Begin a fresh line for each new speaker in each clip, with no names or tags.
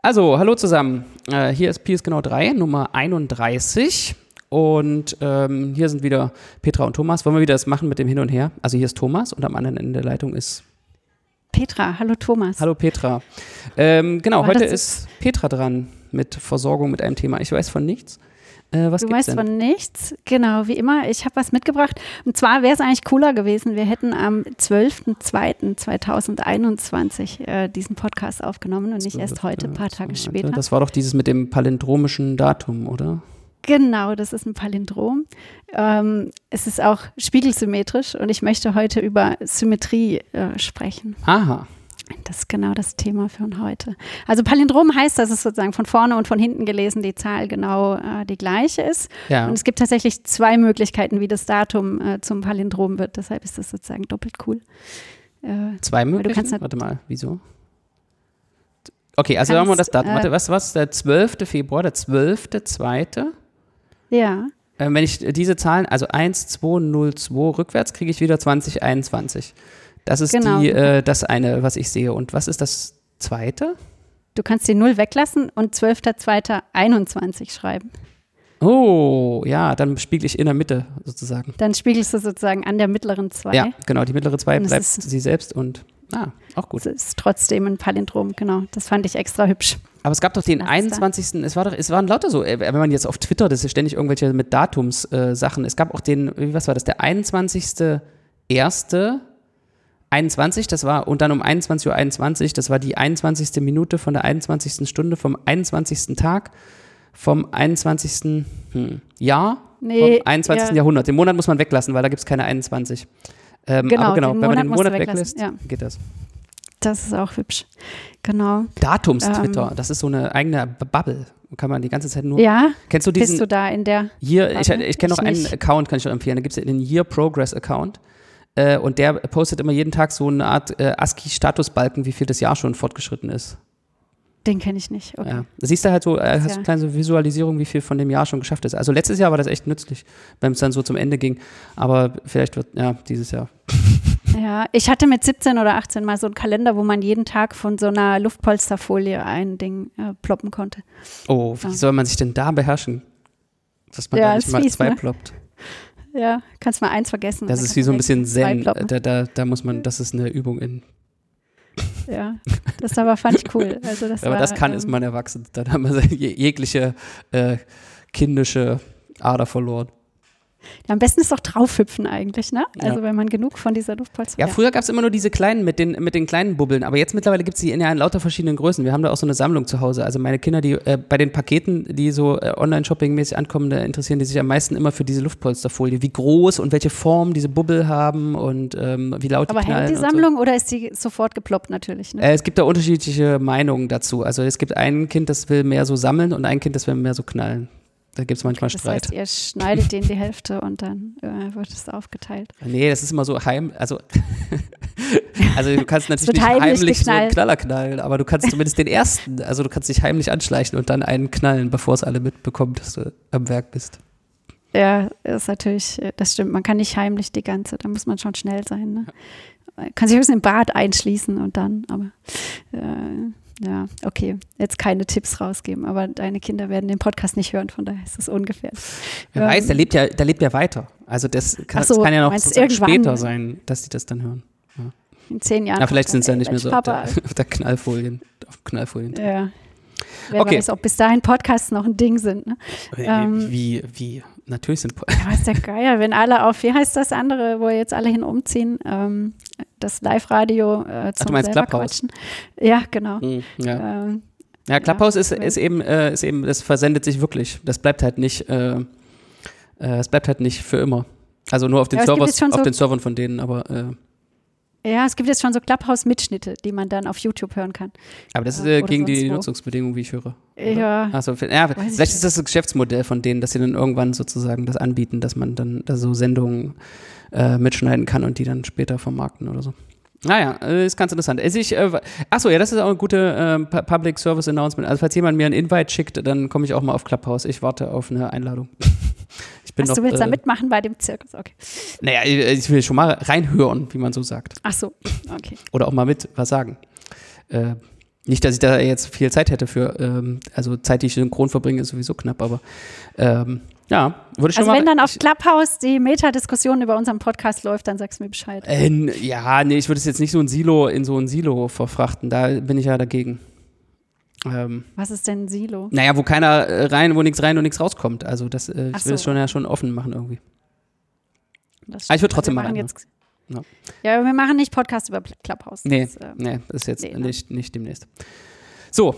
Also, hallo zusammen. Äh, hier ist PS genau 3, Nummer 31. Und ähm, hier sind wieder Petra und Thomas. Wollen wir wieder das machen mit dem Hin und Her? Also hier ist Thomas und am anderen Ende der Leitung ist
Petra. Hallo Thomas.
Hallo Petra. Ähm, genau,
Aber
heute
das
ist Petra dran mit Versorgung mit einem Thema. Ich weiß von nichts. Äh, was
du weißt
denn?
von nichts, genau, wie immer. Ich habe was mitgebracht. Und zwar wäre es eigentlich cooler gewesen, wir hätten am 12.02.2021 äh, diesen Podcast aufgenommen und nicht erst heute, ein paar Tage später.
Das war doch dieses mit dem palindromischen Datum, oder?
Genau, das ist ein Palindrom. Ähm, es ist auch spiegelsymmetrisch und ich möchte heute über Symmetrie äh, sprechen.
Aha.
Das ist genau das Thema für heute. Also Palindrom heißt, dass es sozusagen von vorne und von hinten gelesen die Zahl genau äh, die gleiche ist.
Ja.
Und es gibt tatsächlich zwei Möglichkeiten, wie das Datum äh, zum Palindrom wird. Deshalb ist das sozusagen doppelt cool. Äh,
Zwei Möglichkeiten?
nat-
Warte mal, wieso? Okay, also haben wir das Datum.
äh,
Warte, was, was? Der 12. Februar, der 12.2.
ja,
Ähm, wenn ich diese Zahlen, also 1202 rückwärts, kriege ich wieder 2021. Das ist
Genau.
die, äh, das eine, was ich sehe. Und was ist das zweite?
du kannst die Null weglassen und 12.02.21 schreiben.
Oh, ja, dann spiegel ich in der Mitte sozusagen.
Dann spiegelst du sozusagen an der mittleren 2.
Ja, genau, die mittlere zwei
Und es
bleibt
ist-
sie selbst und, ah, auch gut.
Das ist trotzdem ein Palindrom, genau. Das fand ich extra hübsch.
Aber es gab doch den
Was ist da?
21. Es war doch, es waren lauter so, äh, wenn man jetzt auf Twitter, das ist ständig irgendwelche mit Datumssachen. Äh, Sachen. es gab auch den, wie, was war das, der 21.1. 21, das war, und dann um 21.21 Uhr, das war die 21. Minute von der 21. Stunde vom 21. Tag vom 21. Hm, Jahr
Nee,
vom 21.
ja.
Jahrhundert. Den Monat muss man weglassen, weil da gibt es keine 21. Ähm,
Genau,
aber genau,
den
wenn man den Monat weglässt,
ja.
geht das.
Das ist auch hübsch. Genau.
Datums-Twitter,
Ähm.
das ist so eine eigene Bubble. Kann man die ganze Zeit nur.
Ja,
Kennst du diesen
bist du da in der.
Year, ich, ich kenne noch einen. Account, kann ich empfehlen. Da gibt es den Year Progress Account. Äh, und der postet immer jeden Tag so eine Art äh, ASCII-Statusbalken, wie viel das Jahr schon fortgeschritten ist.
Den kenne ich nicht. Okay.
Ja. Da siehst du halt so, äh, hast
Ja.
eine kleine Visualisierung, wie viel von dem Jahr schon geschafft ist. Also letztes Jahr war das echt nützlich, wenn es dann so zum Ende ging. Aber vielleicht wird, ja, dieses Jahr.
Ja, ich hatte mit 17 oder 18 mal so einen Kalender, wo man jeden Tag von so einer Luftpolsterfolie ein Ding äh, ploppen konnte.
Oh, wie
Ja.
soll man sich denn da beherrschen? Dass man
Ja,
da nicht mal
fies,
zwei
ne?
ploppt.
Ja, kannst mal eins vergessen.
Das ist wie so ein bisschen Zen. Da, da, da muss man, das ist eine Übung in.
Ja, das aber fand ich cool. Also das
man
war,
das kann,
ähm,
ist man erwachsen. Dann haben wir jegliche äh, kindische Ader verloren.
Ja, am besten ist doch draufhüpfen eigentlich, ne?
Ja.
Also wenn man genug von dieser Luftpolster
Ja, früher gab es immer nur diese kleinen mit den, mit den kleinen Bubbeln, aber jetzt mittlerweile gibt es die in ja in lauter verschiedenen Größen. Wir haben da auch so eine Sammlung zu Hause. Also meine Kinder, die äh, bei den Paketen, die so äh, Online-Shopping-mäßig ankommen, da interessieren die sich am meisten immer für diese Luftpolsterfolie. Wie groß und welche Form diese Bubbel haben und ähm, wie laut
Aber
die knallen.
hält die
und so.
Sammlung oder ist die sofort geploppt natürlich? Ne?
Äh, es gibt da unterschiedliche Meinungen dazu. Also es gibt ein Kind, das will mehr so sammeln und ein Kind, das will mehr so knallen. Da gibt es manchmal
das
Streit.
heißt, ihr schneidet den die Hälfte und dann äh, wird es aufgeteilt.
Nee, das ist immer so heim, also, also du kannst natürlich nicht
heimlich
heimlich so einen
geknallt.
Knaller knallen, aber du kannst zumindest den ersten, also du kannst dich heimlich anschleichen und dann einen knallen, bevor es alle mitbekommen, dass du am Werk bist.
Ja, ist natürlich, äh, das stimmt. Man kann nicht heimlich die ganze, da muss man schon schnell sein. Ne? Kann sich höchstens im Bad einschließen und dann, aber äh, ja, okay, jetzt keine Tipps rausgeben, aber deine Kinder werden den Podcast nicht hören, von daher ist es ungefährlich.
Wer
Ähm,
weiß, der lebt ja, der lebt ja weiter. Also das kann,
so,
das kann ja noch sozusagen später sein, dass sie das dann hören.
In zehn Jahren.
Na, vielleicht sind sie ja
dann,
nicht mehr so auf
Papa,
der, auf der Knallfolien, auf Knallfolien.
Ja. Wer
Okay.
weiß, ob bis dahin Podcasts noch ein Ding sind. Ne? ähm,
wie, wie, natürlich sind
Ja, was der Geier, wenn alle auf, wie heißt das andere, wo jetzt alle hin umziehen, ähm, das Live-Radio äh, zum
du meinst
selber
Clubhouse?
quatschen. Ja, genau.
Hm, ja.
Ähm,
Ja, Clubhouse ist,
wenn-
ist, eben, äh, ist eben, das versendet sich wirklich. Das bleibt halt nicht, äh, äh, es bleibt halt nicht für immer. Also nur auf den,
Ja,
Servers, auf
so-
den Servern von denen, aber, äh,
ja, es gibt jetzt schon so Clubhouse-Mitschnitte, die man dann auf YouTube hören kann.
aber das ist äh,
oder
gegen die
wo.
Nutzungsbedingungen, wie ich höre.
Ja,
Also, ja,
ich
vielleicht ist das das Geschäftsmodell von denen, dass sie dann irgendwann sozusagen das anbieten, dass man dann da so Sendungen äh, mitschneiden kann und die dann später vermarkten oder so. Naja, äh, ist ganz interessant. Also ich, äh, achso, ja, das ist auch eine gute Pu- Public Service Announcement. Also falls jemand mir einen Invite schickt, dann komme ich auch mal auf Clubhouse. Ich warte auf eine Einladung. Ich bin
Ach,
noch,
du willst
äh,
da mitmachen bei dem Zirkus, okay.
Naja, ich will schon mal reinhören, wie man so sagt.
Ach so, okay.
Oder auch mal mit was sagen. Äh, Nicht, dass ich da jetzt viel Zeit hätte für, ähm, also Zeit, die ich synchron verbringe, ist sowieso knapp, aber ähm, ja, würde ich schon
Also
mal.
wenn dann auf Clubhouse die Metadiskussion über unseren Podcast läuft, dann sagst du mir Bescheid.
Äh, ja, nee, ich würde es jetzt nicht so ein Silo in so ein Silo verfrachten. Da bin ich ja dagegen. Ähm,
Was ist denn Silo?
naja, wo keiner äh, rein, wo nichts rein und nichts rauskommt. Also das, äh, ich
Ach
will es
so.
schon ja schon offen machen irgendwie.
Das
Ah, ich würd
stimmt.
trotzdem
machen jetzt,
Ja.
ja, aber wir machen nicht Podcast über Clubhouse.
Nee,
Das, äh,
nee, das ist jetzt
nee, ne?
nicht, nicht demnächst. So,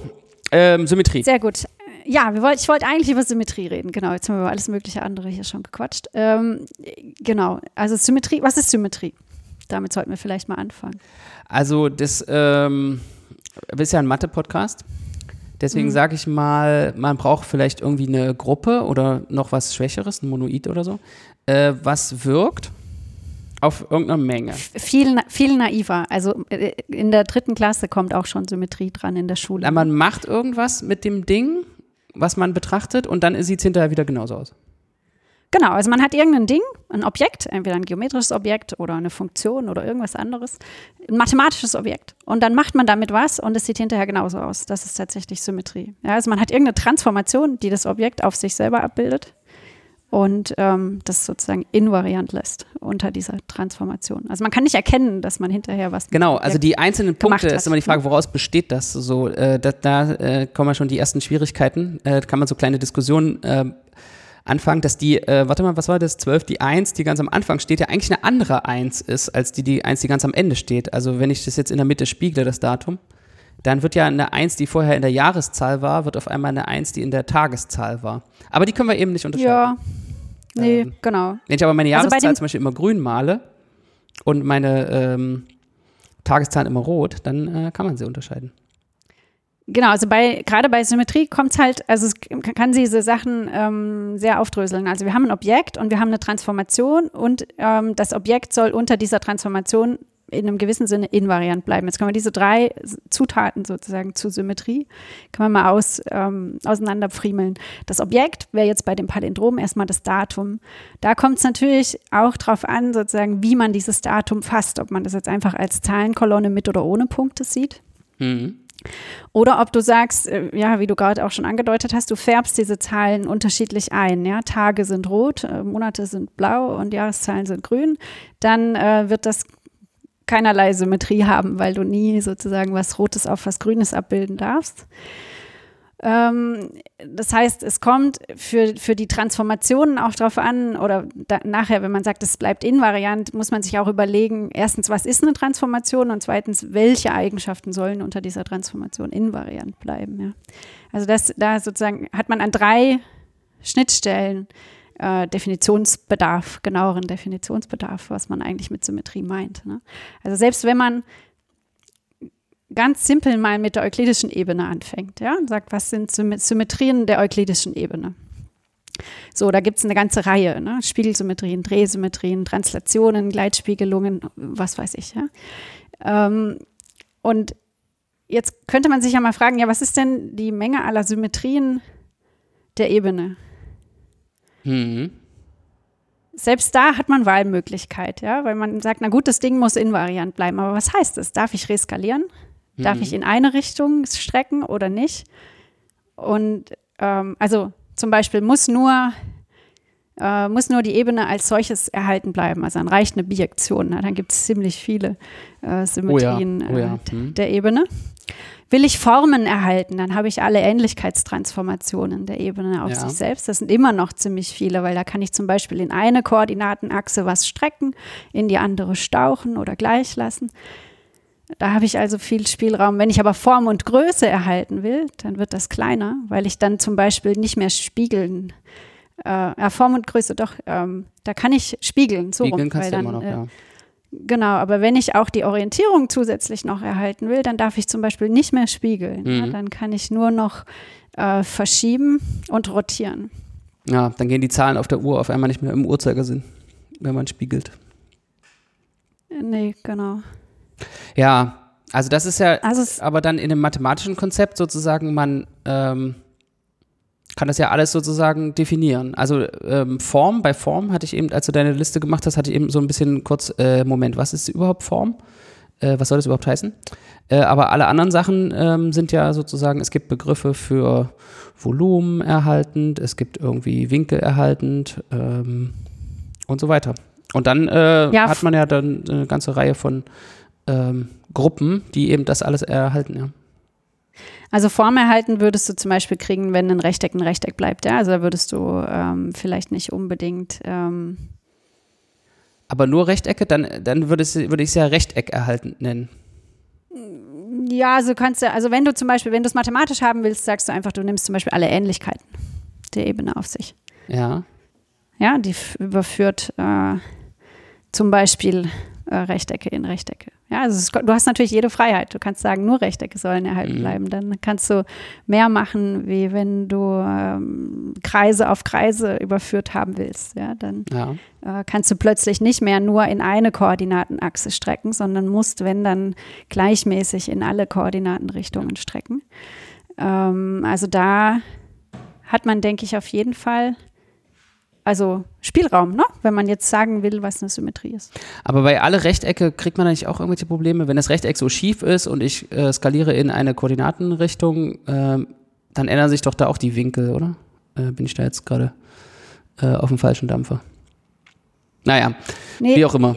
ähm, Symmetrie.
Sehr gut. Ja, wir wollt, ich wollte eigentlich über Symmetrie reden. Genau, jetzt haben wir über alles mögliche andere hier schon gequatscht. Ähm, genau, also Symmetrie, was ist Symmetrie? Damit sollten wir vielleicht mal anfangen.
Also das ähm, ist ja ein Mathe-Podcast. Deswegen
Mhm.
sage ich mal, man braucht vielleicht irgendwie eine Gruppe oder noch was Schwächeres, ein Monoid oder so, äh, was wirkt auf irgendeiner Menge.
Viel, viel naiver. Also äh, in der dritten Klasse kommt auch schon Symmetrie dran in der Schule.
Na, Man macht irgendwas mit dem Ding, was man betrachtet, und dann sieht es hinterher wieder genauso aus.
Genau, also man hat irgendein Ding, ein Objekt, entweder ein geometrisches Objekt oder eine Funktion oder irgendwas anderes, ein mathematisches Objekt. Und dann macht man damit was und es sieht hinterher genauso aus. Das ist tatsächlich Symmetrie. Ja, also man hat irgendeine Transformation, die das Objekt auf sich selber abbildet und ähm, das sozusagen invariant lässt unter dieser Transformation. Also man kann nicht erkennen, dass man hinterher was.
Genau, also die einzelnen Punkte ist immer die Frage, woraus besteht das? So, äh, da da äh, kommen ja schon die ersten Schwierigkeiten. Äh, kann man so kleine Diskussionen anfangen, dass die, äh, warte mal, was war das? 12, die 1, die ganz am Anfang steht, ja eigentlich eine andere 1 ist, als die, die 1, die ganz am Ende steht. Also wenn ich das jetzt in der Mitte spiegle, das Datum, dann wird ja eine 1, die vorher in der Jahreszahl war, wird auf einmal eine 1, die in der Tageszahl war. Aber die können wir eben nicht unterscheiden.
Ja. Nee,
Ähm,
genau.
Wenn ich aber meine
Also
Jahreszahl
dem-
zum Beispiel immer grün male und meine ähm, Tageszahlen immer rot, dann äh, kann man sie unterscheiden.
Genau, also bei gerade bei Symmetrie kommt es halt, also es kann diese Sachen ähm, sehr aufdröseln. Also wir haben ein Objekt und wir haben eine Transformation und ähm, das Objekt soll unter dieser Transformation in einem gewissen Sinne invariant bleiben. Jetzt können wir diese drei Zutaten sozusagen zur Symmetrie, kann man mal aus, ähm, auseinanderfriemeln. Das Objekt wäre jetzt bei dem Palindrom erstmal das Datum. Da kommt es natürlich auch drauf an, sozusagen, wie man dieses Datum fasst, ob man das jetzt einfach als Zahlenkolonne mit oder ohne Punkte sieht.
Mhm.
Oder ob du sagst, äh, ja, wie du gerade auch schon angedeutet hast, du färbst diese Zahlen unterschiedlich ein. Ja? Tage sind rot, äh, Monate sind blau und Jahreszahlen sind grün. Dann äh, wird das keinerlei Symmetrie haben, weil du nie sozusagen was Rotes auf was Grünes abbilden darfst. Ähm, das heißt, es kommt für, für die Transformationen auch drauf an, oder da, nachher, wenn man sagt, es bleibt invariant, muss man sich auch überlegen, erstens, was ist eine Transformation und zweitens, welche Eigenschaften sollen unter dieser Transformation invariant bleiben. Ja. Also das, da sozusagen hat man an drei Schnittstellen äh, Definitionsbedarf, genaueren Definitionsbedarf, was man eigentlich mit Symmetrie meint. Ne? Also selbst wenn man ganz simpel mal mit der euklidischen Ebene anfängt, ja, und sagt, was sind Sym Symmetrien der euklidischen Ebene? So, da gibt es eine ganze Reihe, ne? Spiegelsymmetrien, Drehsymmetrien, Translationen, Gleitspiegelungen, was weiß ich, ja. Ähm, und jetzt könnte man sich ja mal fragen, ja, was ist denn die Menge aller Symmetrien der Ebene?
Mhm.
Selbst da hat man Wahlmöglichkeit, ja, weil man sagt, na gut, das Ding muss invariant bleiben. Aber was heißt das? Darf ich reskalieren? Darf
Mhm.
ich in eine Richtung strecken oder nicht? Und ähm, also zum Beispiel muss nur, äh, muss nur die Ebene als solches erhalten bleiben. Also dann reicht eine Bijektion. Na, dann gibt es ziemlich viele äh, Symmetrien
Oh ja.
äh,
Hm.
der Ebene. Will ich Formen erhalten, dann habe ich alle Ähnlichkeitstransformationen der Ebene auf
Ja.
sich selbst. Das sind immer noch ziemlich viele, weil da kann ich zum Beispiel in eine Koordinatenachse was strecken, in die andere stauchen oder gleich lassen. Da habe ich also viel Spielraum. Wenn ich aber Form und Größe erhalten will, dann wird das kleiner, weil ich dann zum Beispiel nicht mehr spiegeln. Äh, ja, Form und Größe, doch, ähm, da kann ich spiegeln. So
Spiegeln
rum,
kannst du immer noch,
äh,
ja.
Genau, aber wenn ich auch die Orientierung zusätzlich noch erhalten will, dann darf ich zum Beispiel nicht mehr spiegeln. Ja,
Mhm.
dann kann ich nur noch äh, verschieben und rotieren.
Ja, dann gehen die Zahlen auf der Uhr auf einmal nicht mehr im Uhrzeigersinn, wenn man spiegelt.
Äh, Nee, genau.
Ja, also das ist ja
Also
aber dann in dem mathematischen Konzept sozusagen, man ähm, kann das ja alles sozusagen definieren. Also ähm, Form, bei Form hatte ich eben, als du deine Liste gemacht hast, hatte ich eben so ein bisschen kurz, äh, Moment, was ist überhaupt Form? Äh, was soll das überhaupt heißen? Äh, aber alle anderen Sachen ähm, sind ja sozusagen, es gibt Begriffe für Volumen erhaltend, es gibt irgendwie Winkel erhaltend ähm, und so weiter. Und dann äh, ja. hat man ja dann eine ganze Reihe von ähm, Gruppen, die eben das alles erhalten, ja.
Also Form erhalten würdest du zum Beispiel kriegen, wenn ein Rechteck ein Rechteck bleibt, ja. Also da würdest du ähm, vielleicht nicht unbedingt. Ähm
Aber nur Rechtecke, dann, dann würde würd ich es ja Rechteck erhalten nennen.
Ja, also kannst du, also wenn du zum Beispiel, wenn du es mathematisch haben willst, sagst du einfach, du nimmst zum Beispiel alle Ähnlichkeiten der Ebene auf sich.
Ja.
Ja, die überführt äh, zum Beispiel äh, Rechtecke in Rechtecke. Ja, also es, du hast natürlich jede Freiheit. Du kannst sagen, nur Rechtecke sollen erhalten mhm. bleiben. Dann kannst du mehr machen, wie wenn du ähm, Kreise auf Kreise überführt haben willst. Ja, dann ja. Äh, kannst du plötzlich nicht mehr nur in eine Koordinatenachse strecken, sondern musst, wenn dann gleichmäßig in alle Koordinatenrichtungen strecken. Ähm, also da hat man, denke ich, auf jeden Fall also Spielraum, ne? wenn man jetzt sagen will, was eine Symmetrie ist.
Aber bei alle Rechtecke kriegt man eigentlich auch irgendwelche Probleme. Wenn das Rechteck so schief ist und ich äh, skaliere in eine Koordinatenrichtung, äh, dann ändern sich doch da auch die Winkel, oder? Äh, bin ich da jetzt gerade äh, auf dem falschen Dampfer? Naja, nee, wie auch immer.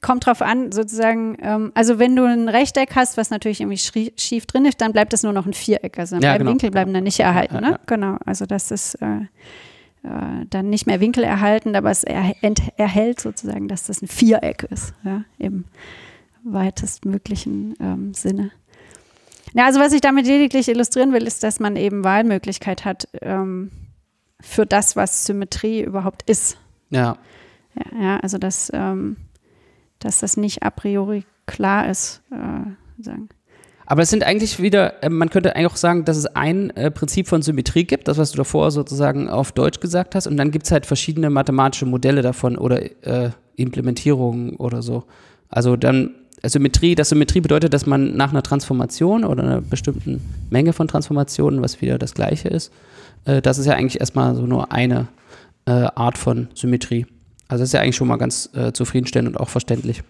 Kommt drauf an, sozusagen, ähm, also wenn du ein Rechteck hast, was natürlich irgendwie schief drin ist, dann bleibt es nur noch ein Viereck. Also ja, genau. Winkel bleiben dann nicht erhalten, ne? Ja, ja. Genau, also das ist äh, dann nicht mehr Winkel erhalten, aber es er, erhält sozusagen, dass das ein Viereck ist, ja, im weitestmöglichen ähm, Sinne. Ja, also was ich damit lediglich illustrieren will, ist, dass man eben Wahlmöglichkeit hat ähm, für das, was Symmetrie überhaupt ist.
Ja.
Ja, ja also dass, ähm, dass das nicht a priori klar ist, äh, sagen.
Aber es sind eigentlich wieder, äh, man könnte eigentlich auch sagen, dass es ein äh, Prinzip von Symmetrie gibt, das, was du davor sozusagen auf Deutsch gesagt hast, und dann gibt es halt verschiedene mathematische Modelle davon oder äh, Implementierungen oder so. Also dann Symmetrie, das Symmetrie bedeutet, dass man nach einer Transformation oder einer bestimmten Menge von Transformationen, was wieder das gleiche ist, äh, das ist ja eigentlich erstmal so nur eine äh, Art von Symmetrie. Also das ist ja eigentlich schon mal ganz äh, zufriedenstellend und auch verständlich.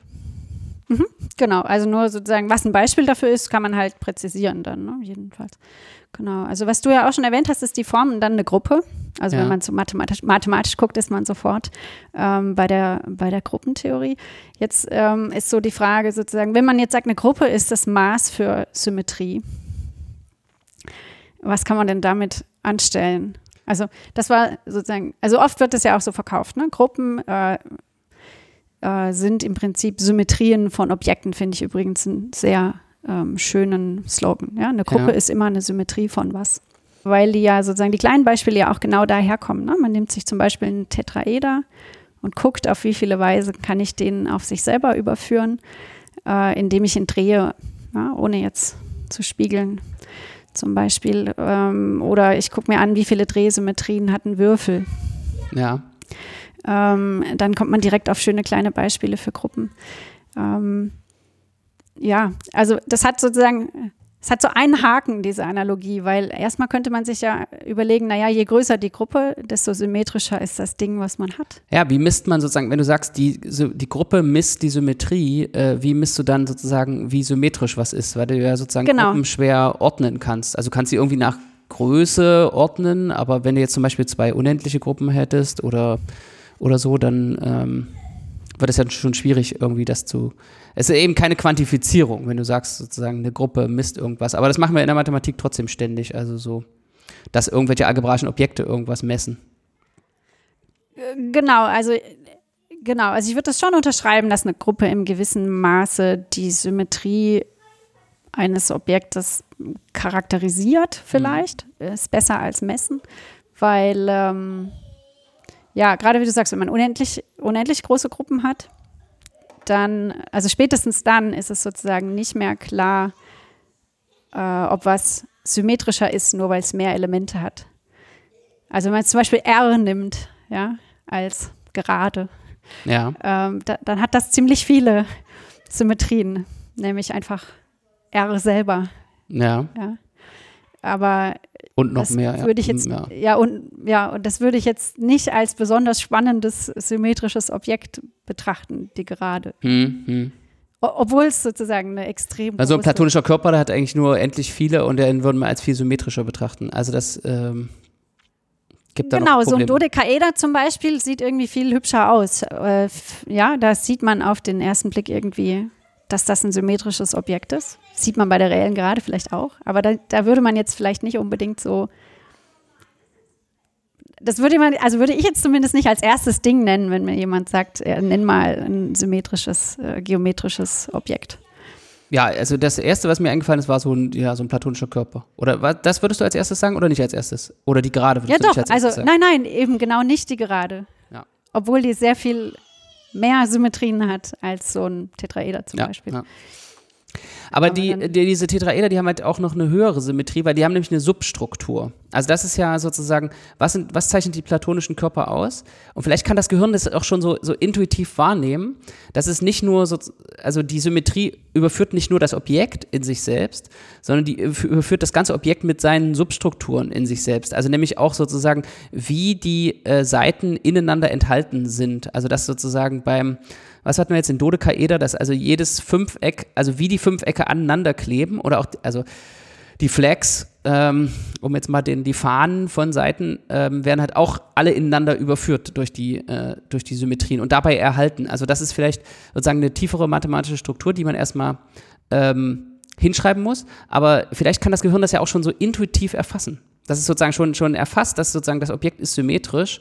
Mhm, genau, also nur sozusagen, was ein Beispiel dafür ist, kann man halt präzisieren dann, ne? jedenfalls. Genau, also was du ja auch schon erwähnt hast, ist die Form und dann eine Gruppe. Also ja. wenn man so mathematisch, mathematisch guckt, ist man sofort ähm, bei, der, bei der Gruppentheorie. Jetzt ähm, ist so die Frage sozusagen, wenn man jetzt sagt, eine Gruppe ist das Maß für Symmetrie, was kann man denn damit anstellen? Also das war sozusagen, also oft wird das ja auch so verkauft, ne? Gruppen äh, äh, sind im Prinzip Symmetrien von Objekten, finde ich übrigens einen sehr ähm, schönen Slogan. Ja? Eine Gruppe ja. ist immer eine Symmetrie von was. Weil die ja sozusagen die kleinen Beispiele ja auch genau daher kommen. Ne? Man nimmt sich zum Beispiel einen Tetraeder und guckt, auf wie viele Weise kann ich den auf sich selber überführen, äh, indem ich ihn drehe, ja? ohne jetzt zu spiegeln zum Beispiel. Ähm, oder ich gucke mir an, wie viele Drehsymmetrien hat ein Würfel.
Ja
ähm, dann kommt man direkt auf schöne kleine Beispiele für Gruppen. Ähm, ja, also das hat sozusagen, es hat so einen Haken, diese Analogie, weil erstmal könnte man sich ja überlegen, naja, je größer die Gruppe, desto symmetrischer ist das Ding, was man hat.
Ja, wie misst man sozusagen, wenn du sagst, die, die Gruppe misst die Symmetrie, äh, wie misst du dann sozusagen, wie symmetrisch was ist, weil du ja sozusagen genau. Gruppen schwer ordnen kannst. Also kannst du irgendwie nach Größe ordnen, aber wenn du jetzt zum Beispiel zwei unendliche Gruppen hättest oder oder so, dann ähm, wird es ja schon schwierig, irgendwie das zu. Es ist eben keine Quantifizierung, wenn du sagst, sozusagen, eine Gruppe misst irgendwas. Aber das machen wir in der Mathematik trotzdem ständig. Also so, dass irgendwelche algebraischen Objekte irgendwas messen.
Genau, also genau, also ich würde das schon unterschreiben, dass eine Gruppe im gewissen Maße die Symmetrie eines Objektes charakterisiert, vielleicht. Mhm. Ist besser als messen, weil ähm, ja, gerade wie du sagst, wenn man unendlich, unendlich große Gruppen hat, dann, also spätestens dann ist es sozusagen nicht mehr klar, äh, ob was symmetrischer ist, nur weil es mehr Elemente hat. Also wenn man zum Beispiel R nimmt, ja, als gerade,
ja.
Ähm, da, dann hat das ziemlich viele Symmetrien, nämlich einfach R selber.
Ja.
ja. Aber
und noch mehr.
Würde ich jetzt, ja. ja. und ja, und das würde ich jetzt nicht als besonders spannendes symmetrisches Objekt betrachten, die Gerade.
Hm, hm.
obwohl es sozusagen eine extrem
Also ein platonischer Körper, der hat eigentlich nur endlich viele und den würden wir als viel symmetrischer betrachten. Also das ähm, gibt da
Genau, so ein. Dodekaeder zum Beispiel sieht irgendwie viel hübscher aus. Äh, ja, da sieht man auf den ersten Blick irgendwie, dass das ein symmetrisches Objekt ist. Sieht man bei der reellen Gerade vielleicht auch. Aber da, da würde man jetzt vielleicht nicht unbedingt so. Das würde man, also würde ich jetzt zumindest nicht als erstes Ding nennen, wenn mir jemand sagt, äh, nenn mal ein symmetrisches, äh, geometrisches Objekt.
Ja, also das erste, was mir eingefallen ist, war so ein, ja, so ein platonischer Körper. Oder was, das würdest du als erstes sagen oder nicht als erstes? Oder die Gerade würdest
Ja,
du nicht
doch.
als
Also,
erstes sagen?
nein, nein, eben genau nicht die Gerade.
Ja.
Obwohl die sehr viel mehr Symmetrien hat als so ein Tetraeder zum
ja,
Beispiel.
Ja. Aber,
Aber
die, die, diese Tetraeder, die haben halt auch noch eine höhere Symmetrie, weil die haben nämlich eine Substruktur. Also das ist ja sozusagen, was, sind, was zeichnet die platonischen Körper aus? Und vielleicht kann das Gehirn das auch schon so, so intuitiv wahrnehmen, dass es nicht nur so, also die Symmetrie überführt nicht nur das Objekt in sich selbst, sondern die überführt das ganze Objekt mit seinen Substrukturen in sich selbst. Also nämlich auch sozusagen, wie die äh, Seiten ineinander enthalten sind. Also das sozusagen beim, was hatten wir jetzt in Dodekaeder, dass also jedes Fünfeck, also wie die Fünfecke aneinander kleben oder auch, also die Flags, ähm, um jetzt mal den, die Fahnen von Seiten, ähm, werden halt auch alle ineinander überführt durch die, äh, durch die Symmetrien und dabei erhalten. Also das ist vielleicht sozusagen eine tiefere mathematische Struktur, die man erstmal ähm, hinschreiben muss, aber vielleicht kann das Gehirn das ja auch schon so intuitiv erfassen. Das ist sozusagen schon, schon erfasst, dass sozusagen das Objekt ist symmetrisch.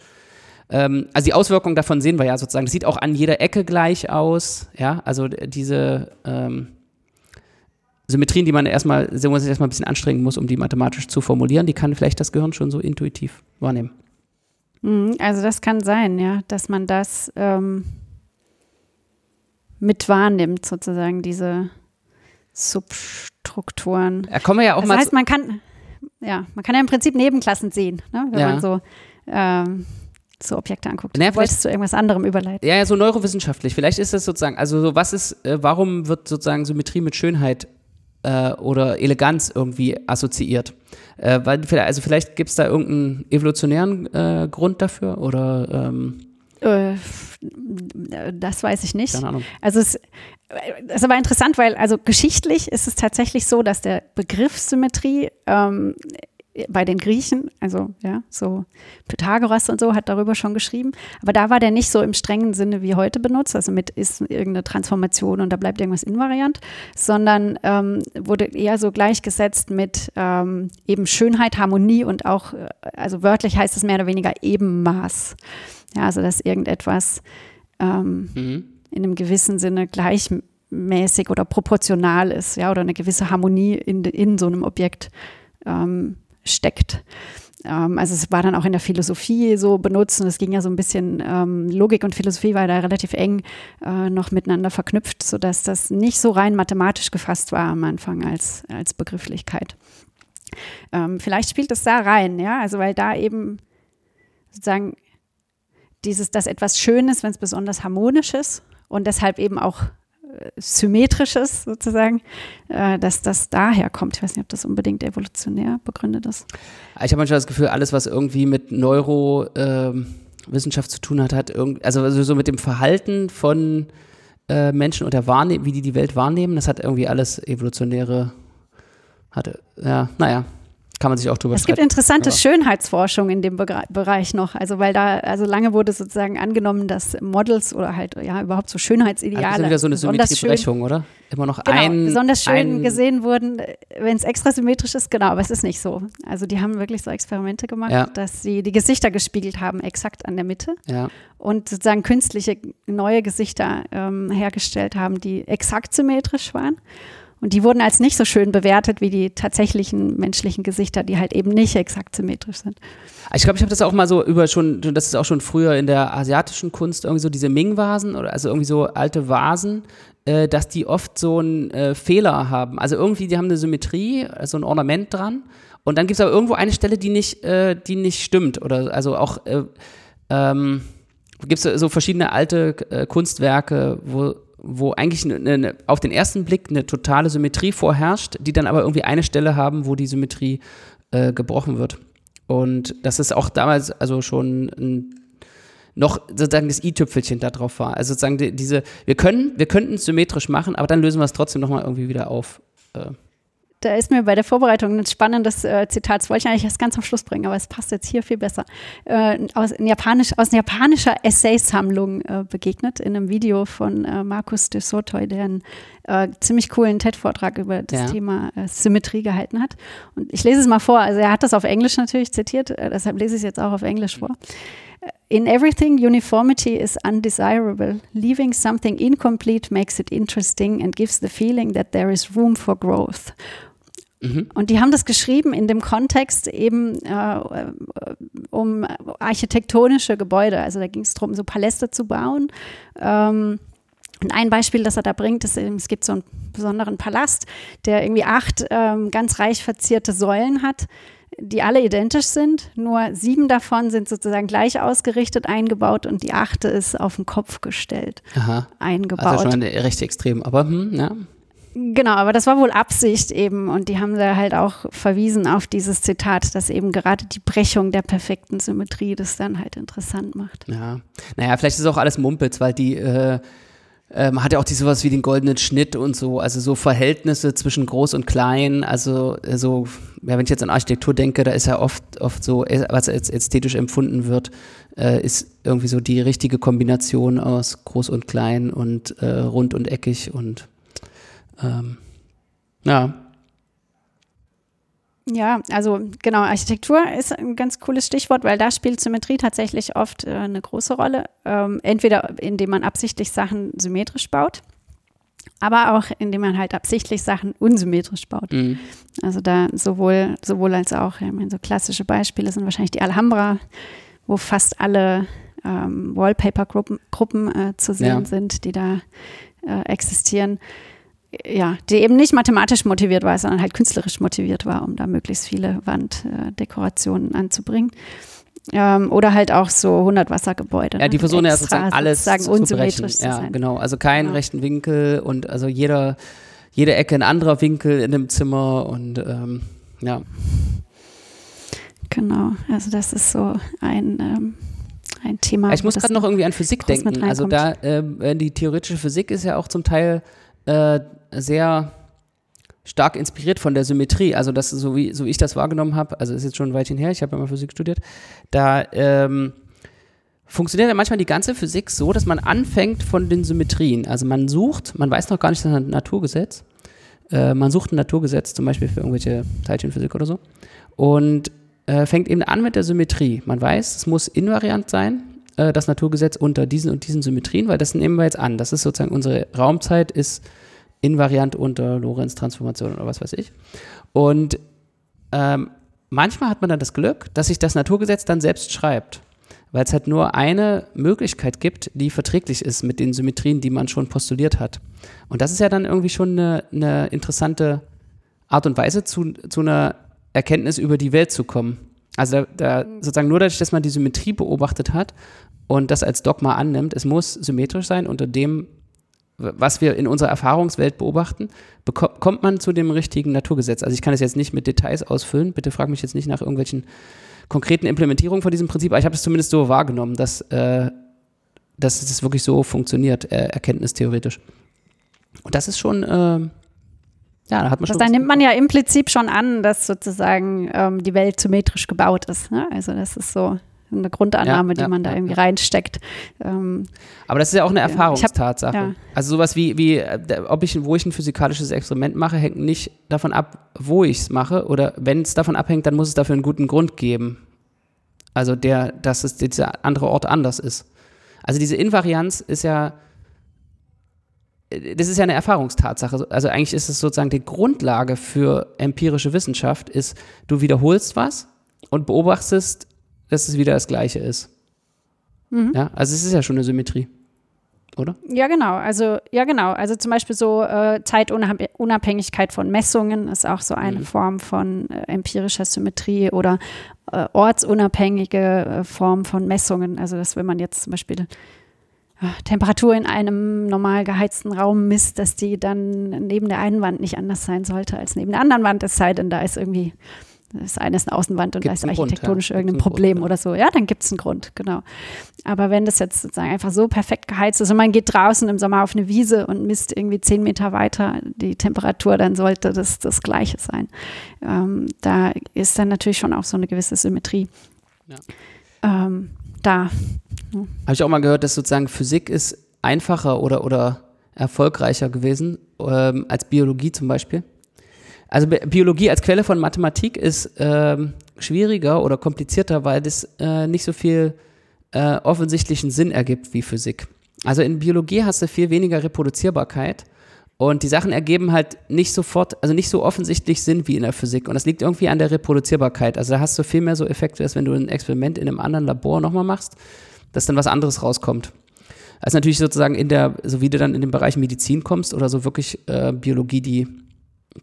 Ähm, also die Auswirkungen davon sehen wir ja sozusagen. Das sieht auch an jeder Ecke gleich aus. Ja, also diese ähm, Symmetrien, die man erstmal, man sich erstmal ein bisschen anstrengen muss, um die mathematisch zu formulieren, die kann vielleicht das Gehirn schon so intuitiv wahrnehmen.
Mhm, Also das kann sein, ja, dass man das ähm, mit wahrnimmt, sozusagen, diese Substrukturen.
Da kommen wir ja auch
Das
mal
heißt,
zu,
man kann, ja, man kann ja im Prinzip Nebenklassen sehen, ne, wenn
Ja.
man so, ähm, so Objekte anguckt.
Naja,
du wolltest zu irgendwas anderem überleiten.
ja, ja, so neurowissenschaftlich. Vielleicht ist das sozusagen, also so, was ist, äh, warum wird sozusagen Symmetrie mit Schönheit äh, oder Eleganz irgendwie assoziiert? Äh, weil, also vielleicht gibt es da irgendeinen evolutionären äh, Grund dafür oder ähm,
Äh, das weiß ich nicht.
keine Ahnung.
Also es das ist aber interessant, weil also geschichtlich ist es tatsächlich so, dass der Begriff Symmetrie ähm, bei den Griechen, also ja, so Pythagoras und so hat darüber schon geschrieben, aber da war der nicht so im strengen Sinne wie heute benutzt, also mit ist irgendeine Transformation und da bleibt irgendwas invariant, sondern ähm, wurde eher so gleichgesetzt mit ähm, eben Schönheit, Harmonie und auch, äh, also wörtlich heißt es mehr oder weniger Ebenmaß. Ja, also dass irgendetwas ähm,
Mhm.
in einem gewissen Sinne gleichmäßig oder proportional ist, ja, oder eine gewisse Harmonie in, in so einem Objekt ähm, steckt. Ähm, also es war dann auch in der Philosophie so benutzt und es ging ja so ein bisschen, ähm, Logik und Philosophie war da relativ eng äh, noch miteinander verknüpft, sodass das nicht so rein mathematisch gefasst war am Anfang als, als Begrifflichkeit. Ähm, vielleicht spielt es da rein, ja, also weil da eben sozusagen dieses, dass etwas schön ist, wenn es besonders harmonisch ist und deshalb eben auch symmetrisch ist, sozusagen, äh, dass das daher kommt. Ich weiß nicht, ob das unbedingt evolutionär begründet ist.
Ich habe manchmal das Gefühl, alles, was irgendwie mit Neurowissenschaft zu tun hat, hat irgend, also so so mit dem Verhalten von äh, Menschen und der Wahrne wie die die Welt wahrnehmen, das hat irgendwie alles evolutionäre, hatte, ja, naja, kann man sich auch drüber
Es gibt interessante
aber-
Schönheitsforschung in dem Bereich noch, also weil da, also lange wurde sozusagen angenommen, dass Models oder halt ja überhaupt so
Also das
Schönheitsideale
ist wieder so eine Symmetriebrechung, oder? Immer noch
Genau,
ein,
besonders schön
ein,
gesehen wurden, wenn es extra symmetrisch ist, genau, aber es ist nicht so. Also die haben wirklich so Experimente gemacht,
Ja.
dass sie die Gesichter gespiegelt haben, exakt an der Mitte
Ja,
und sozusagen künstliche neue Gesichter ähm, hergestellt haben, die exakt symmetrisch waren. Und die wurden als nicht so schön bewertet wie die tatsächlichen menschlichen Gesichter, die halt eben nicht exakt symmetrisch sind.
Ich glaube, ich habe das auch mal so über schon, das ist auch schon früher in der asiatischen Kunst, irgendwie so diese Ming-Vasen oder also irgendwie so alte Vasen, äh, dass die oft so einen äh, Fehler haben. Also irgendwie, die haben eine Symmetrie, so ein Ornament dran. Und dann gibt es aber irgendwo eine Stelle, die nicht, äh, die nicht stimmt. Oder also auch äh, ähm, gibt es so verschiedene alte äh, Kunstwerke, wo wo eigentlich ne, ne, auf den ersten Blick eine totale Symmetrie vorherrscht, die dann aber irgendwie eine Stelle haben, wo die Symmetrie äh, gebrochen wird. Und das ist auch damals also schon ein, noch sozusagen das i-Tüpfelchen da drauf war. Also sozusagen die, diese, wir können, wir könnten es symmetrisch machen, aber dann lösen wir es trotzdem nochmal irgendwie wieder auf. Äh,
da ist mir bei der Vorbereitung ein spannendes äh, Zitat, das wollte ich eigentlich erst ganz am Schluss bringen, aber es passt jetzt hier viel besser. Äh, aus, Japanisch, aus einer japanischer Essaysammlung äh, begegnet, in einem Video von äh, Markus de Sotoy, der einen äh, ziemlich coolen TED-Vortrag über das
Ja.
Thema äh, Symmetrie gehalten hat. Und ich lese es mal vor, also er hat das auf Englisch natürlich zitiert, äh, deshalb lese ich es jetzt auch auf Englisch vor. In everything, uniformity is undesirable. Leaving something incomplete makes it interesting and gives the feeling that there is room for growth. Und die haben das geschrieben in dem Kontext eben äh, äh, um architektonische Gebäude. Also da ging es darum, so Paläste zu bauen. Ähm, und ein Beispiel, das er da bringt, ist, eben, es gibt so einen besonderen Palast, der irgendwie acht ähm, ganz reich verzierte Säulen hat, die alle identisch sind. Nur sieben davon sind sozusagen gleich ausgerichtet eingebaut und die achte ist auf den Kopf gestellt
aha.
eingebaut.
Also schon recht extrem, aber hm, ja.
Genau, aber das war wohl Absicht eben. Und die haben da halt auch verwiesen auf dieses Zitat, dass eben gerade die Brechung der perfekten Symmetrie das dann halt interessant macht.
Ja, naja, vielleicht ist auch alles Mumpitz, weil die äh, man hat ja auch die sowas wie den goldenen Schnitt und so, also so Verhältnisse zwischen groß und klein, also äh, so, ja, wenn ich jetzt an Architektur denke, da ist ja oft, oft so, äh, was als ästhetisch empfunden wird, äh, ist irgendwie so die richtige Kombination aus groß und klein und äh, rund und eckig und ähm, ja,
Ja, also genau, Architektur ist ein ganz cooles Stichwort, weil da spielt Symmetrie tatsächlich oft äh, eine große Rolle. Ähm, entweder indem man absichtlich Sachen symmetrisch baut, aber auch indem man halt absichtlich Sachen unsymmetrisch baut.
mhm.
Also da sowohl, sowohl als auch, ich meine, so klassische Beispiele sind wahrscheinlich die Alhambra, wo fast alle ähm, Wallpaper-Gruppen Gruppen, äh, zu sehen
Ja.
sind, die da äh, existieren. Ja, die eben nicht mathematisch motiviert war, sondern halt künstlerisch motiviert war, um da möglichst viele Wanddekorationen anzubringen. Ähm, oder halt auch so 100 Wassergebäude.
Ja, die
ne?
versuchen ja sozusagen alles
sozusagen
zu, brechen. Ja, genau. Also keinen
Ja.
rechten Winkel und also jeder, jede Ecke ein anderer Winkel in dem Zimmer und ähm, ja.
Genau, also das ist so ein, ähm, ein Thema.
Ich muss gerade noch irgendwie an Physik denken. Also da, ähm, die theoretische Physik ist ja auch zum Teil äh, sehr stark inspiriert von der Symmetrie. Also das, so wie, so ich das wahrgenommen habe, also ist jetzt schon ein Weilchen her, ich habe ja mal Physik studiert, da ähm, funktioniert ja manchmal die ganze Physik so, dass man anfängt von den Symmetrien. Also man sucht, man weiß noch gar nicht das Naturgesetz, äh, man sucht ein Naturgesetz, zum Beispiel für irgendwelche Teilchenphysik oder so, und äh, fängt eben an mit der Symmetrie. Man weiß, es muss invariant sein, äh, das Naturgesetz unter diesen und diesen Symmetrien, weil das nehmen wir jetzt an. Das ist sozusagen unsere Raumzeit ist invariant unter Lorentz-Transformation oder was weiß ich. Und ähm, manchmal hat man dann das Glück, dass sich das Naturgesetz dann selbst schreibt, weil es halt nur eine Möglichkeit gibt, die verträglich ist mit den Symmetrien, die man schon postuliert hat. Und das ist ja dann irgendwie schon eine, eine interessante Art und Weise, zu, zu einer Erkenntnis über die Welt zu kommen. Also da, da sozusagen nur dadurch, dass man die Symmetrie beobachtet hat und das als Dogma annimmt, es muss symmetrisch sein unter dem, was wir in unserer Erfahrungswelt beobachten, kommt man zu dem richtigen Naturgesetz. Also ich kann es jetzt nicht mit Details ausfüllen, bitte frag mich jetzt nicht nach irgendwelchen konkreten Implementierungen von diesem Prinzip, aber ich habe es zumindest so wahrgenommen, dass, äh, dass es wirklich so funktioniert, äh, erkenntnistheoretisch. Und das ist schon, äh, ja, da hat man
Also
schon.
da nimmt man ja implizit schon an, dass sozusagen ähm, die Welt symmetrisch gebaut ist. Ne? Also das ist so eine Grundannahme,
Ja,
die man da irgendwie reinsteckt. Ähm,
Aber das ist ja auch eine
hab-
Erfahrungstatsache.
ja.
Also sowas wie, wie äh, ob ich, wo ich ein physikalisches Experiment mache, hängt nicht davon ab, wo ich es mache. Oder wenn es davon abhängt, dann muss es dafür einen guten Grund geben. Also der, dass es dieser andere Ort anders ist. Also diese Invarianz ist ja, äh, das ist ja eine Erfahrungstatsache. Also eigentlich ist es sozusagen die Grundlage für empirische Wissenschaft, ist, du wiederholst was und beobachtest, dass es wieder das Gleiche ist.
Mhm.
Ja, also es ist ja schon eine Symmetrie, oder?
ja, genau. Also ja, genau. Also zum Beispiel so äh, Zeitunabhängigkeit von Messungen ist auch so eine
Mhm.
Form von äh, empirischer Symmetrie oder äh, ortsunabhängige äh, Form von Messungen. Also dass wenn man jetzt zum Beispiel äh, Temperatur in einem normal geheizten Raum misst, dass die dann neben der einen Wand nicht anders sein sollte als neben der anderen Wand, es sei denn, da ist irgendwie das eine ist eine Außenwand und
Gibt's
da ist
einen Grund,
architektonisch
ja.
irgendein Problem
Grund, ja.
oder so. Ja, dann gibt es einen Grund, genau. Aber wenn das jetzt sozusagen einfach so perfekt geheizt ist und man geht draußen im Sommer auf eine Wiese und misst irgendwie zehn Meter weiter die Temperatur, dann sollte das das Gleiche sein. Ähm, da ist dann natürlich schon auch so eine gewisse Symmetrie
Ja.
ähm, da.
Habe ich auch mal gehört, dass sozusagen Physik ist einfacher oder, oder erfolgreicher gewesen ähm, als Biologie zum Beispiel. Also Bi- Biologie als Quelle von Mathematik ist ähm, schwieriger oder komplizierter, weil das äh, nicht so viel äh, offensichtlichen Sinn ergibt wie Physik. Also in Biologie hast du viel weniger Reproduzierbarkeit und die Sachen ergeben halt nicht sofort, also nicht so offensichtlich Sinn wie in der Physik. Und das liegt irgendwie an der Reproduzierbarkeit. Also da hast du viel mehr so Effekte, als wenn du ein Experiment in einem anderen Labor nochmal machst, dass dann was anderes rauskommt. Also natürlich sozusagen in der, so wie du dann in den Bereich Medizin kommst oder so wirklich äh, Biologie, die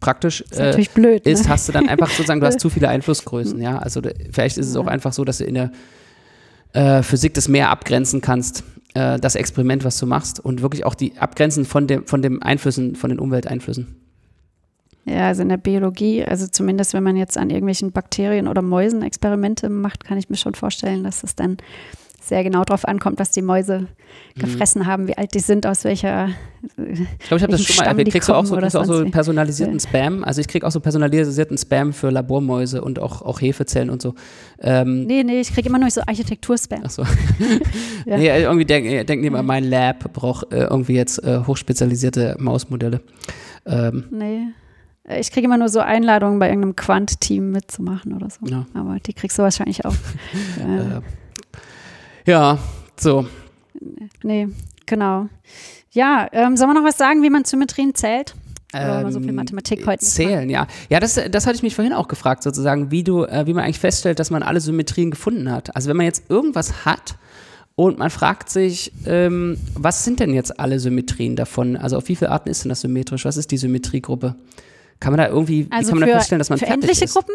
praktisch
Ist
äh,
blöd.
ist,
ne?
hast du dann einfach sozusagen, du hast zu viele Einflussgrößen, ja. Also vielleicht ist es auch einfach so, dass du in der äh, Physik das mehr abgrenzen kannst, äh, das Experiment, was du machst, und wirklich auch die abgrenzen von dem, von dem Einflüssen, von den Umwelteinflüssen.
Ja, also in der Biologie, also zumindest wenn man jetzt an irgendwelchen Bakterien oder Mäusen Experimente macht, kann ich mir schon vorstellen, dass es dann sehr genau darauf ankommt, was die Mäuse
Mhm.
gefressen haben, wie alt die sind, aus welcher.
Ich glaube, ich habe das schon mal erwähnt. Kriegst du auch so, kriegst auch so personalisierten Spam? Also ich krieg auch so personalisierten Spam für Labormäuse und auch, auch Hefezellen und so. Ähm,
Nee, nee, ich kriege immer nur so Architekturspam.
Ach so.
Ja.
Nee, irgendwie denken denk immer, mein Lab braucht äh, irgendwie jetzt äh, hochspezialisierte Mausmodelle. Ähm,
Nee. Äh, Ich kriege immer nur so Einladungen bei irgendeinem Quant-Team mitzumachen oder so.
Ja.
Aber die kriegst du wahrscheinlich auch. äh,
äh, ja, so.
nee, genau. Ja, ähm, soll man noch was sagen, wie man Symmetrien zählt? Wir so viel
Ähm,
Mathematik heute
Zählen, ja. Ja, das, das hatte ich mich vorhin auch gefragt, sozusagen, wie du, äh, wie man eigentlich feststellt, dass man alle Symmetrien gefunden hat. Also wenn man jetzt irgendwas hat und man fragt sich, ähm, was sind denn jetzt alle Symmetrien davon? Also auf wie viele Arten ist denn das symmetrisch? Was ist die Symmetriegruppe? Kann man da irgendwie, wie
Also
kann man da
für,
feststellen, dass man
für
fertig
endliche
ist?
Gruppen?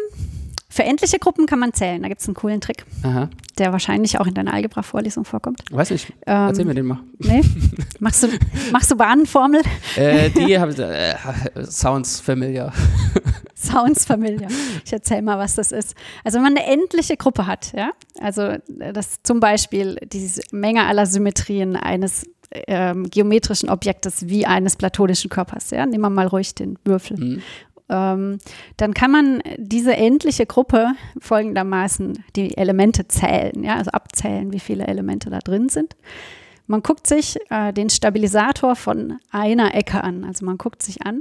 Für endliche Gruppen kann man zählen. Da gibt es einen coolen Trick,
Aha,
der wahrscheinlich auch in deiner Algebra-Vorlesung vorkommt.
weiß nicht.
Ähm,
Erzähl mir den mal.
Nee? machst, du, machst du Bahnenformel?
Äh, die haben äh, sounds familiar.
Sounds familiar. Ich erzähle mal, was das ist. Also wenn man eine endliche Gruppe hat, ja, also das zum Beispiel die Menge aller Symmetrien eines ähm, geometrischen Objektes wie eines platonischen Körpers, ja, nehmen wir mal ruhig den Würfel.
Mhm.
Ähm, dann kann man diese endliche Gruppe folgendermaßen die Elemente zählen, ja, also abzählen, wie viele Elemente da drin sind. Man guckt sich äh, den Stabilisator von einer Ecke an. Also man guckt sich an,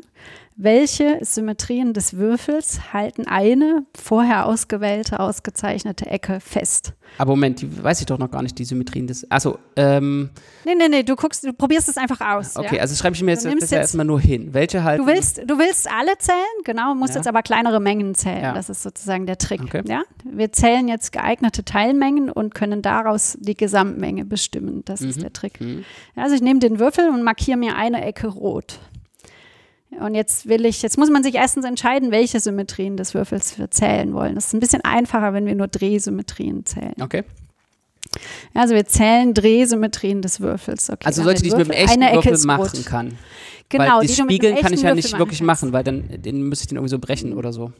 welche Symmetrien des Würfels halten eine vorher ausgewählte, ausgezeichnete Ecke fest.
Aber Moment, die weiß ich doch noch gar nicht, die Symmetrien des. Also, ähm,
Nee, nee, nee, du guckst, du probierst es einfach aus.
okay,
ja?
also schreibe ich mir jetzt
jetzt-
erstmal nur hin. Welche halt.
Du willst, du willst alle zählen, genau, musst
Ja.
jetzt aber kleinere Mengen zählen.
Ja.
Das ist sozusagen der Trick.
Okay.
Ja? Wir zählen jetzt geeignete Teilmengen und können daraus die Gesamtmenge bestimmen. Das ist der Trick.
Mhm.
Also ich nehme den Würfel und markiere mir eine Ecke rot. Und jetzt will ich, jetzt muss man sich erstens entscheiden, welche Symmetrien des Würfels wir zählen wollen. Das ist ein bisschen einfacher, wenn wir nur Drehsymmetrien zählen.
Okay.
Also wir zählen Drehsymmetrien des Würfels. Okay,
Also
den
ich mit dem
Würfel,
echten
eine
Würfel machen kann.
Genau,
weil
die
Spiegeln kann ich ja
Würfel
nicht wirklich
kannst.
machen, weil dann den müsste ich den irgendwie so brechen oder so.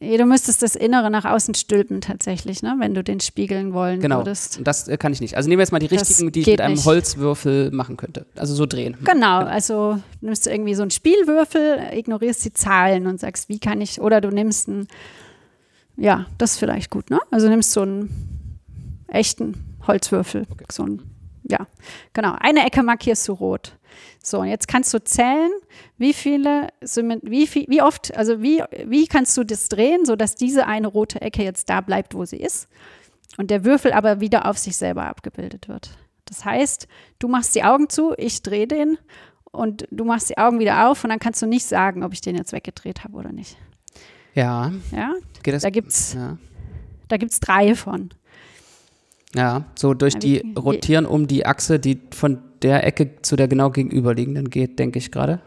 Du müsstest das Innere nach außen stülpen tatsächlich, ne? wenn du den spiegeln wollen
Genau.
würdest.
Und das äh, kann ich nicht. Also nehmen wir jetzt mal die
Das
richtigen, die ich mit einem
nicht.
Holzwürfel machen könnte. Also so drehen.
Genau, also nimmst du irgendwie so einen Spielwürfel, ignorierst die Zahlen und sagst, wie kann ich, oder du nimmst einen, ja, das ist vielleicht gut, ne? Also nimmst so einen echten Holzwürfel, so ein, ja, genau, eine Ecke markierst du rot. So, und jetzt kannst du zählen, wie viele, wie, viel, wie oft, also wie, wie kannst du das drehen, sodass diese eine rote Ecke jetzt da bleibt, wo sie ist und der Würfel aber wieder auf sich selber abgebildet wird. Das heißt, du machst die Augen zu, ich drehe den und du machst die Augen wieder auf und dann kannst du nicht sagen, ob ich den jetzt weggedreht habe oder nicht.
Ja.
Ja,
Geht das?
da gibt's,
ja.
da gibt's drei von.
Ja, so durch
Ja,
die rotieren um die Achse, die von der Ecke zu der genau gegenüberliegenden geht, denke ich gerade.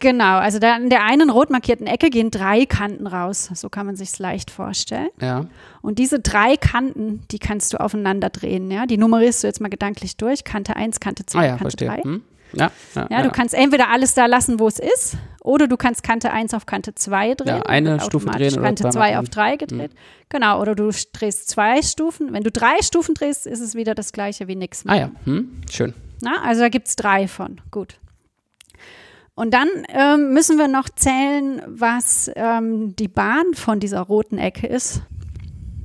Genau, also da in der einen rot markierten Ecke gehen drei Kanten raus. So kann man sich leicht vorstellen.
Ja.
Und diese drei Kanten, die kannst du aufeinander drehen. Ja? Die nummerierst du jetzt mal gedanklich durch. Kante 1, Kante 2,
Ah ja,
Kante
verstehe.
3.
Hm? Ja, ja,
Ja, du kannst entweder alles da lassen, wo es ist, oder du kannst Kante 1 auf Kante 2 drehen.
Eine Stufe drehen oder
Kante
zweimal
2 auf 3 gedreht. Genau, oder du drehst zwei Stufen. Wenn du drei Stufen drehst, ist es wieder das gleiche wie nichts
Ah ja, hm, schön.
Na, also da gibt es drei von. Gut. Und dann ähm, müssen wir noch zählen, was ähm, die Bahn von dieser roten Ecke ist,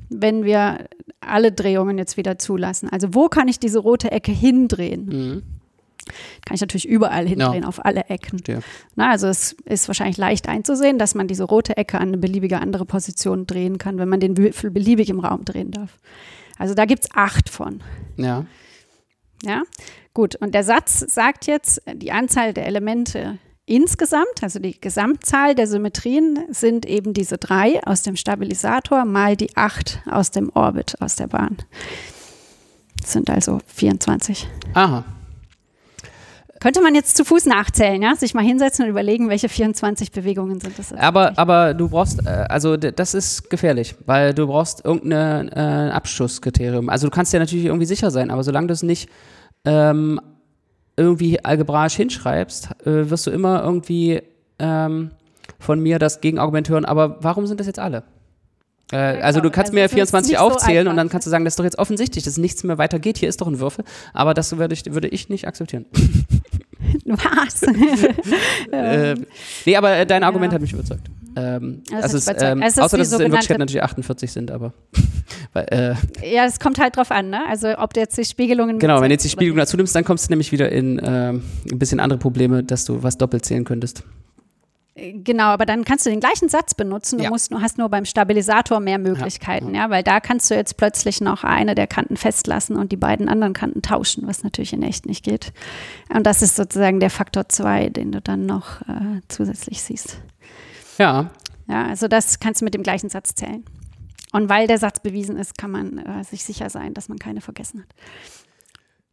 wenn wir alle Drehungen jetzt wieder zulassen. Also wo kann ich diese rote Ecke hindrehen?
Mhm.
Kann ich natürlich überall hindrehen,
Ja.
auf alle Ecken.
Verstehe.
Na, also es ist wahrscheinlich leicht einzusehen, dass man diese rote Ecke an eine beliebige andere Position drehen kann, wenn man den Würfel beliebig im Raum drehen darf. Also da gibt es acht von.
Ja.
Ja, gut. Und der Satz sagt jetzt, die Anzahl der Elemente insgesamt, also die Gesamtzahl der Symmetrien, sind eben diese drei aus dem Stabilisator mal die acht aus dem Orbit, aus der Bahn. Das sind also 24.
Aha.
Könnte man jetzt zu Fuß nachzählen, ja? Sich mal hinsetzen und überlegen, welche 24 Bewegungen sind das.
Aber, aber du brauchst, äh, also das ist gefährlich, weil du brauchst irgendein äh, Abschusskriterium. Also du kannst ja natürlich irgendwie sicher sein, aber solange du es nicht ähm, irgendwie algebraisch hinschreibst, äh, wirst du immer irgendwie ähm, von mir das Gegenargument hören, aber warum sind das jetzt alle? Äh, also du kannst
Also
mir
es ist
24
nicht so
aufzählen und dann kannst du sagen, das ist doch jetzt offensichtlich, dass nichts mehr weitergeht, hier ist doch ein Würfel, aber das würde ich, würde ich nicht akzeptieren.
Was?
Ähm, nee, aber äh, dein Argument
Ja.
hat mich überzeugt. Ähm, also
überzeugt.
ähm,
ist
außer dass es in Wirklichkeit natürlich 48 sind, aber weil, äh,
ja, es kommt halt drauf an, ne? Also ob du jetzt die Spiegelungen
genau, wenn du jetzt die Spiegelung dazu nimmst, dann kommst du nämlich wieder in ähm, ein bisschen andere Probleme, dass du was doppelt zählen könntest.
Genau, aber dann kannst du den gleichen Satz benutzen. Du
Ja.
musst, hast nur beim Stabilisator mehr Möglichkeiten, ja, weil da kannst du jetzt plötzlich noch eine der Kanten festlassen und die beiden anderen Kanten tauschen, was natürlich in echt nicht geht. Und das ist sozusagen der Faktor 2, den du dann noch äh, zusätzlich siehst.
Ja,
Ja, also das kannst du mit dem gleichen Satz zählen. Und weil der Satz bewiesen ist, kann man äh, sich sicher sein, dass man keine vergessen hat.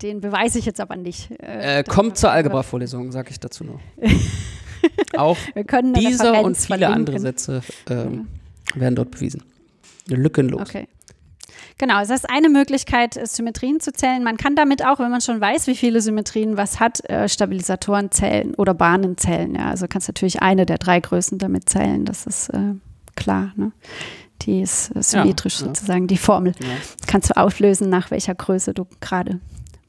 Den beweise ich jetzt aber nicht.
äh,
das-
kommt zur Algebra-Vorlesung, sage ich dazu nur. Auch
Wir können eine
diese und viele
verlinken.
andere Sätze ähm, werden dort bewiesen. Lückenlos.
Okay. Genau, also das ist eine Möglichkeit, Symmetrien zu zählen. Man kann damit auch, wenn man schon weiß, wie viele Symmetrien was hat, äh, Stabilisatoren zählen oder Bahnen zählen. Ja, also kannst natürlich eine der drei Größen damit zählen. Das ist äh, klar. Ne? Die ist äh, symmetrisch
ja.
sozusagen, die Formel.
Ja.
Kannst du auflösen, nach welcher Größe du gerade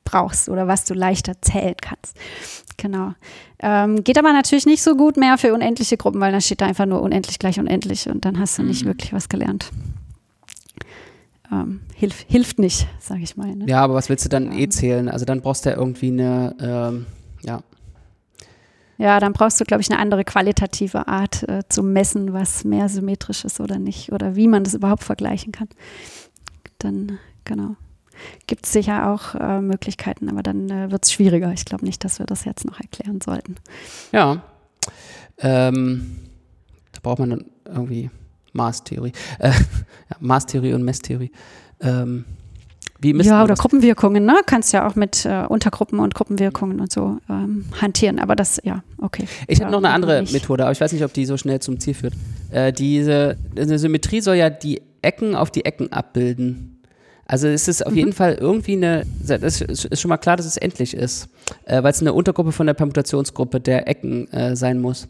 brauchst oder was du leichter zählen kannst. Genau. Ähm, geht aber natürlich nicht so gut mehr für unendliche Gruppen, weil dann steht da einfach nur unendlich gleich unendlich und dann hast du nicht
Mhm.
wirklich was gelernt. Ähm, hilf, hilft nicht, sage ich mal. Ne?
Ja, aber was willst du dann eh
Ja.
zählen? Also dann brauchst du ja irgendwie eine, ähm, ja,
Ja, dann brauchst du, glaube ich, eine andere qualitative Art äh, zu messen, was mehr symmetrisch ist oder nicht oder wie man das überhaupt vergleichen kann. Dann, genau. Gibt es sicher auch äh, Möglichkeiten, aber dann äh, wird es schwieriger. Ich glaube nicht, dass wir das jetzt noch erklären sollten.
Ja. Ähm, da braucht man dann irgendwie Maßtheorie. Äh, ja, Maßtheorie und Messtheorie. Ähm, wie
Ja, oder
das?
Gruppenwirkungen, ne? Kannst ja auch mit äh, Untergruppen und Gruppenwirkungen und so ähm, hantieren. Aber das, ja, okay.
Ich habe noch eine andere
nicht.
Methode, aber ich weiß nicht, ob die so schnell zum Ziel führt. Äh, diese eine Symmetrie soll ja die Ecken auf die Ecken abbilden. Also es ist
Mhm.
auf jeden Fall irgendwie eine, es ist ist schon mal klar, dass es endlich ist, äh, weil es eine Untergruppe von der Permutationsgruppe der Ecken äh, sein muss.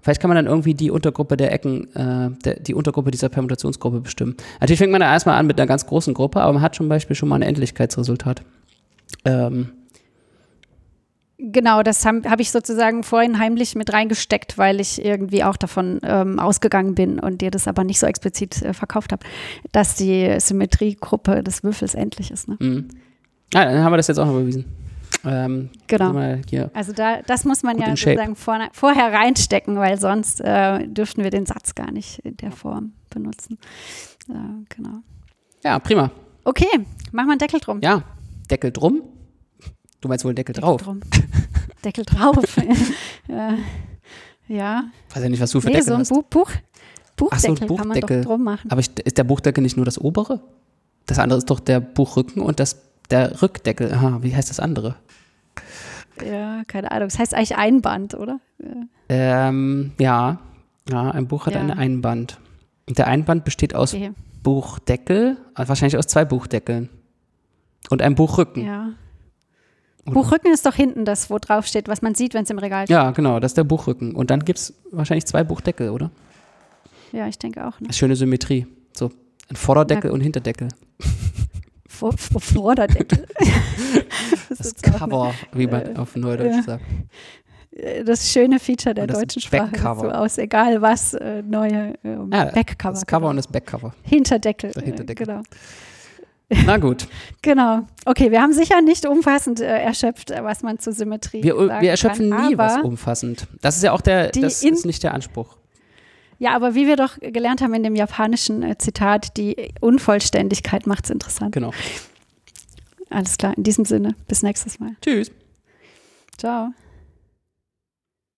Vielleicht kann man dann irgendwie die Untergruppe der Ecken, äh, der, die Untergruppe dieser Permutationsgruppe bestimmen. Natürlich fängt man da erstmal an mit einer ganz großen Gruppe, aber man hat zum Beispiel schon mal ein Endlichkeitsresultat. Ähm,
Genau, das habe hab ich sozusagen vorhin heimlich mit reingesteckt, weil ich irgendwie auch davon ähm, ausgegangen bin und dir das aber nicht so explizit äh, verkauft habe, dass die Symmetriegruppe des Würfels endlich ist. Ne?
mh. ah, dann haben wir das jetzt auch noch bewiesen. Ähm,
Genau. Also da, das muss man ja sozusagen vor, vorher reinstecken, weil sonst äh, dürften wir den Satz gar nicht in der Form benutzen. Äh, genau.
Ja, prima.
Okay, machen wir einen Deckel drum.
Ja, Deckel drum. Du meinst wohl Deckel,
Deckel
drauf.
drum. Deckel drauf. äh, ja,
Weiß ja nicht, was du für
nee,
Deckel
so ein
hast.
Buch, Buch,
Ach so, ein
Buchdeckel kann man doch
Buchdeckel.
drum machen.
Aber ich, ist der Buchdeckel nicht nur das obere? Das andere ist doch der Buchrücken und das, der Rückdeckel. Aha, wie heißt das andere?
Ja, keine Ahnung. Das heißt eigentlich Einband, oder? Ja.
Ähm, ja. Ja, ein Buch hat
Ja.
ein Einband. Und der Einband besteht aus
Okay.
Buchdeckel, äh, wahrscheinlich aus zwei Buchdeckeln. Und einem Buchrücken.
Ja. Buchrücken ist doch hinten das, wo drauf steht, was man sieht, wenn es im Regal steht.
Ja, genau, das ist der Buchrücken. Und dann gibt es wahrscheinlich zwei Buchdeckel, oder?
Ja, ich denke auch. Ne?
Das schöne Symmetrie. So ein Vorderdeckel und Hinterdeckel.
Vor, vor Vorderdeckel.
Das
ist auch
Cover, wie man
äh,
auf Neudeutsch
ja.
sagt.
eine- Das schöne Feature der
das
deutschen Sprache so aus, egal was, äh, neue äh,
Ja,
Backcover.
Das Cover
genau.
und das Backcover.
Hinterdeckel.
Der
äh,
Hinterdeckel.
Genau.
Na gut.
genau. Okay, wir haben sicher nicht umfassend äh, erschöpft, äh, was man zur Symmetrie
Wir,
sagen
wir erschöpfen
kann,
nie was umfassend. Das ist ja auch der, das ist nicht der Anspruch.
Ja, aber wie wir doch gelernt haben in dem japanischen äh, Zitat, die Unvollständigkeit macht es interessant.
Genau.
Alles klar, in diesem Sinne, bis nächstes Mal.
Tschüss.
Ciao.